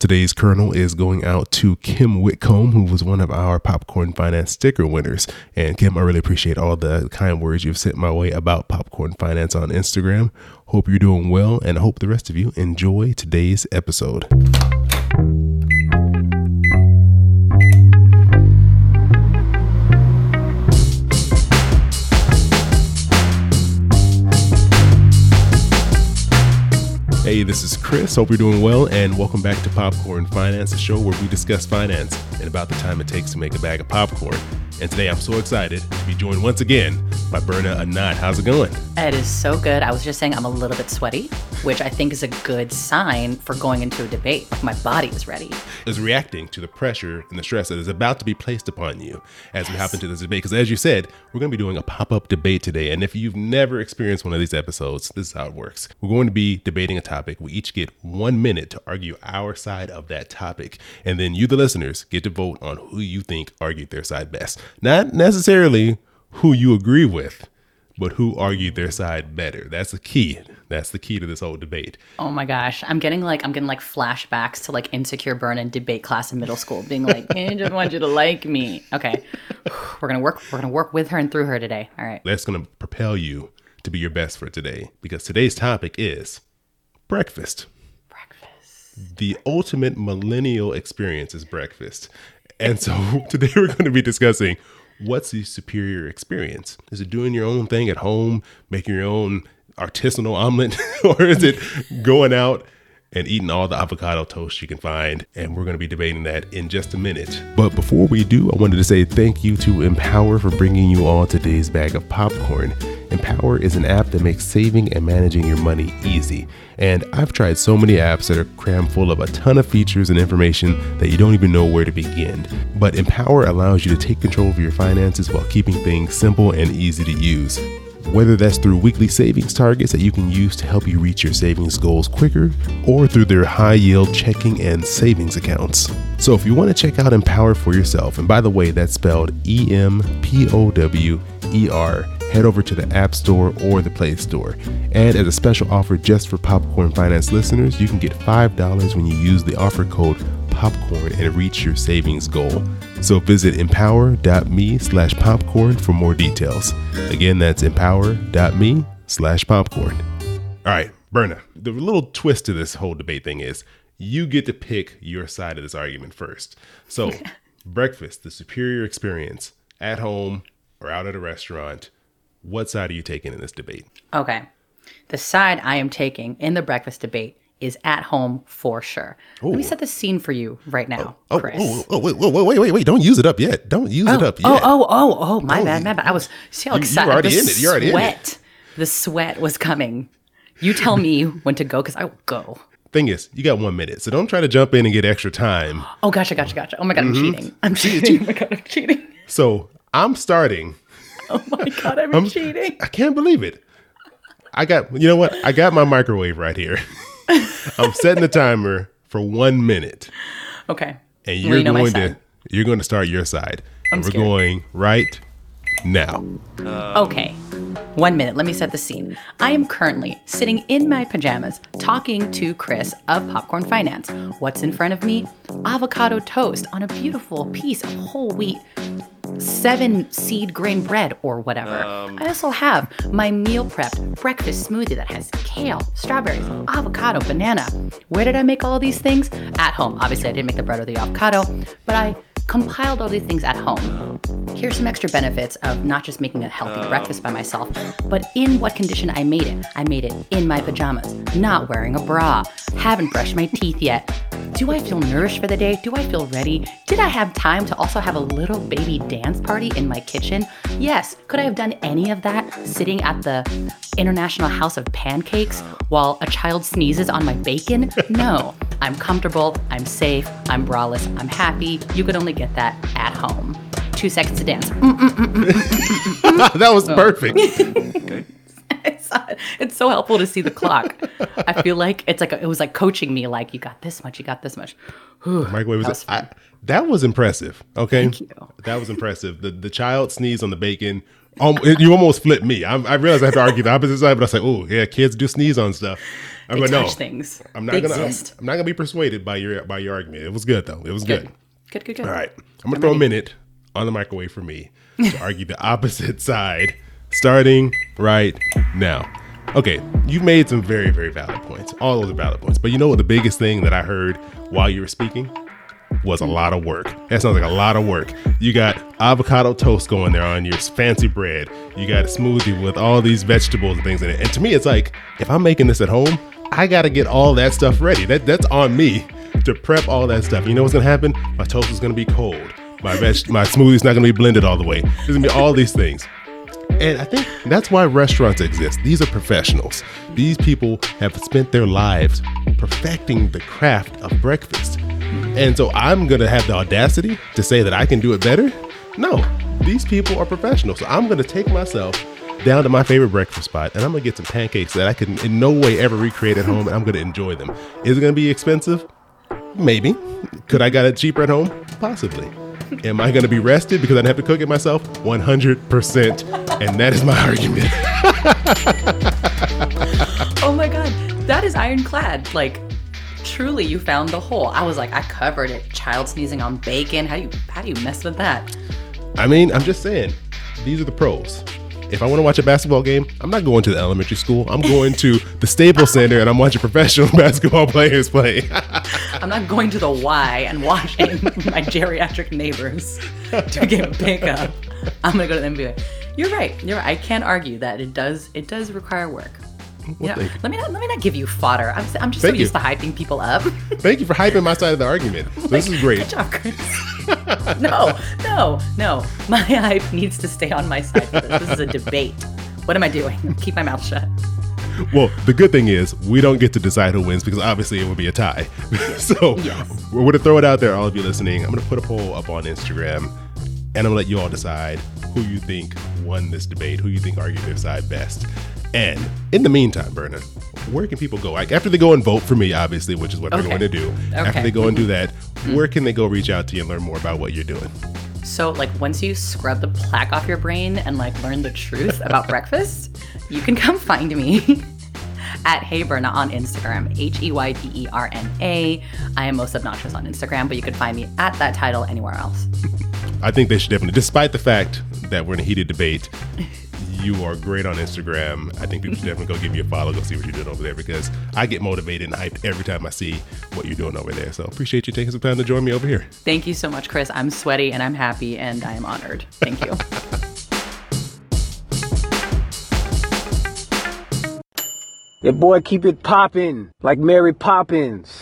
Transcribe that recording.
Today's kernel is going out to Kim Whitcomb, who was one of our Popcorn Finance sticker winners. And Kim, I really appreciate all the kind words you've sent my way about Popcorn Finance on Instagram. Hope you're doing well, and I hope the rest of you enjoy today's episode. Hey, this is Chris. Hope you're doing well, and welcome back to Popcorn Finance, a show where we discuss finance and about the time it takes to make a bag of popcorn. And today I'm so excited to be joined once again by Berna Anat. How's it going? It is so good. I was just saying I'm a little bit sweaty, which I think is a good sign for going into a debate. Like my body is ready. Is reacting to the pressure and the stress that is about to be placed upon you as yes. we hop into this debate. Because as you said, we're going to be doing a pop up debate today. And if you've never experienced one of these episodes, this is how it works. We're going to be debating a topic. We each get one minute to argue our side of that topic. And then you, the listeners, get to vote on who you think argued their side best. Not necessarily who you agree with, but who argued their side better. That's the key. That's the key to this whole debate. Oh my gosh, I'm getting like I'm getting like flashbacks to like insecure Berna in debate class in middle school, being like, "I just want you to like me." Okay, we're gonna work. We're gonna work with her and through her today. All right. That's gonna propel you to be your best for today because today's topic is breakfast. Breakfast. The ultimate millennial experience is breakfast. And so today we're going to be discussing what's the superior experience? Is it doing your own thing at home, making your own artisanal omelet, or is it going out and eating all the avocado toast you can find. And we're going to be debating that in just a minute. But before we do, I wanted to say thank you to Empower for bringing you all today's bag of popcorn. Empower is an app that makes saving and managing your money easy. And I've tried so many apps that are crammed full of a ton of features and information that you don't even know where to begin. But Empower allows you to take control of your finances while keeping things simple and easy to use whether that's through weekly savings targets that you can use to help you reach your savings goals quicker, or through their high yield checking and savings accounts. So, if you want to check out Empower for yourself, and by the way, that's spelled E M P O W E R, head over to the App Store or the Play Store. And as a special offer just for Popcorn Finance listeners, you can get $5 when you use the offer code POPCORN and reach your savings goal. So visit empower.me slash popcorn for more details. Again, that's empower.me slash popcorn. All right, Berna, the little twist to this whole debate thing is you get to pick your side of this argument first. So, breakfast, the superior experience at home or out at a restaurant, what side are you taking in this debate? Okay. The side I am taking in the breakfast debate is at home for sure. Ooh. Let me set the scene for you right now, oh, Chris. Oh, oh, wait, wait, wait, wait, wait! Don't use it up yet. Don't use oh, it up oh, yet. Oh, oh, oh, oh! My bad, my bad. I was so excited. You're already the in it. You're already sweat, in it. The sweat was coming. You tell me when to go because I will go. Thing is, you got one minute, so don't try to jump in and get extra time. Oh, gotcha, gotcha, gotcha. Oh my god, I'm mm-hmm. cheating. I'm cheating. oh my god, I'm cheating. So I'm starting. Oh my god, I'm, I'm cheating. I can't believe it. I got, you know what? I got my microwave right here. I'm setting the timer for one minute. Okay. And you're you going to you're going to start your side. I'm and we're scared. going right now. Okay. One minute. Let me set the scene. I am currently sitting in my pajamas talking to Chris of Popcorn Finance. What's in front of me? Avocado toast on a beautiful piece of whole wheat seven seed grain bread or whatever. Um, I also have my meal prepped breakfast smoothie that has kale, strawberries, avocado, banana. Where did I make all these things? At home. Obviously, I didn't make the bread or the avocado, but I compiled all these things at home. Here's some extra benefits of not just making a healthy um, breakfast by myself, but in what condition I made it. I made it in my pajamas, not wearing a bra, haven't brushed my teeth yet. Do I feel nourished for the day? Do I feel ready? Did I have time to also have a little baby dance party in my kitchen? Yes. Could I have done any of that sitting at the International House of Pancakes while a child sneezes on my bacon? No. I'm comfortable, I'm safe, I'm braless, I'm happy. You could only get that at home. Two seconds to dance. Mm, mm, mm, that was perfect. it's, uh, it's so helpful to see the clock. I feel like it's like a, it was like coaching me. Like you got this much, you got this much. Microwave was, that was, I, that was impressive. Okay, that was impressive. The the child sneezed on the bacon Um, you almost flipped me. I, I realized I have to argue the opposite side, but I say, like, oh yeah, kids do sneeze on stuff. I'm They like, no, touch things. I'm not They gonna. I'm. I'm not gonna be persuaded by your by your argument. It was good though. It was good. Good. Good, good, good. All right, I'm gonna throw a minute on the microwave for me to argue the opposite side, starting right now. Okay, you've made some very very valid points. All those are valid points. But you know what? The biggest thing that I heard while you were speaking was a lot of work. That sounds like a lot of work. You got avocado toast going there on your fancy bread. You got a smoothie with all these vegetables and things in it. And to me, it's like if I'm making this at home, I got to get all that stuff ready. That that's on me to prep all that stuff. You know what's gonna happen? My toast is gonna be cold. My veg, my smoothie's not gonna be blended all the way. There's gonna be all these things. And I think that's why restaurants exist. These are professionals. These people have spent their lives perfecting the craft of breakfast. And so I'm going to have the audacity to say that I can do it better? No, these people are professionals. So I'm going to take myself down to my favorite breakfast spot and I'm going to get some pancakes that I can in no way ever recreate at home and I'm going to enjoy them. Is it going to be expensive? Maybe. Could I got it cheaper at home? Possibly. Am I going to be rested because I have to cook it myself? 100%. And that is my argument. Oh my god, that is ironclad. Like, truly, you found the hole. I was like, I covered it. Child sneezing on bacon. How do you how do you mess with that? I mean, I'm just saying, these are the pros. If I want to watch a basketball game, I'm not going to the elementary school. I'm going to the Staples Center and I'm watching professional basketball players play. I'm not going to the Y and watching my geriatric neighbors to get pickup. I'm gonna go to the NBA. You're right. You're right. I can't argue that it does. It does require work. Yeah. Let me not. Let me not give you fodder. I'm. I'm just Thank so you. used to hyping people up. Thank you for hyping my side of the argument. this is great. Good job, Chris. no, no, no. My hype needs to stay on my side. For this. this is a debate. What am I doing? Keep my mouth shut. Well, the good thing is we don't get to decide who wins because obviously it would be a tie. so Yes. we're going to throw it out there, all of you listening. I'm going to put a poll up on Instagram and I'm to let you all decide who you think won this debate, who you think argued their side best. And in the meantime, Berna, where can people go? Like after they go and vote for me, obviously, which is what they're going to do. After they go and do that, hmm. where can they go reach out to you and learn more about what you're doing? So, like, once you scrub the plaque off your brain and like learn the truth about breakfast, you can come find me at Hey Berna on Instagram, H E Y B E R N A. I am most obnoxious on Instagram, but you can find me at that title anywhere else. I think they should definitely, despite the fact that we're in a heated debate, you are great on Instagram. I think people should definitely go give you a follow, go see what you're doing over there because I get motivated and hyped every time I see what you're doing over there. So appreciate you taking some time to join me over here. Thank you so much, Chris. I'm sweaty and I'm happy and I am honored. Thank you. Your boy keep it poppin' like Mary Poppins.